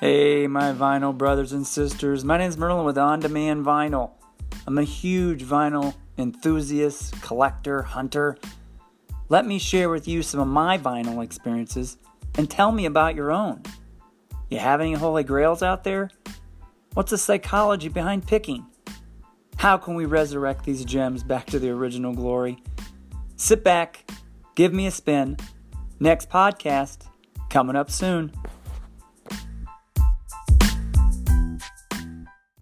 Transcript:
Hey, my vinyl brothers and sisters. My name is Merlin with On Demand Vinyl. I'm a huge vinyl enthusiast, collector, hunter. Let me share with you some of my vinyl experiences and tell me about your own. You have any holy grails out there? What's the psychology behind picking? How can we resurrect these gems back to the original glory? Sit back, give me a spin. Next podcast coming up soon.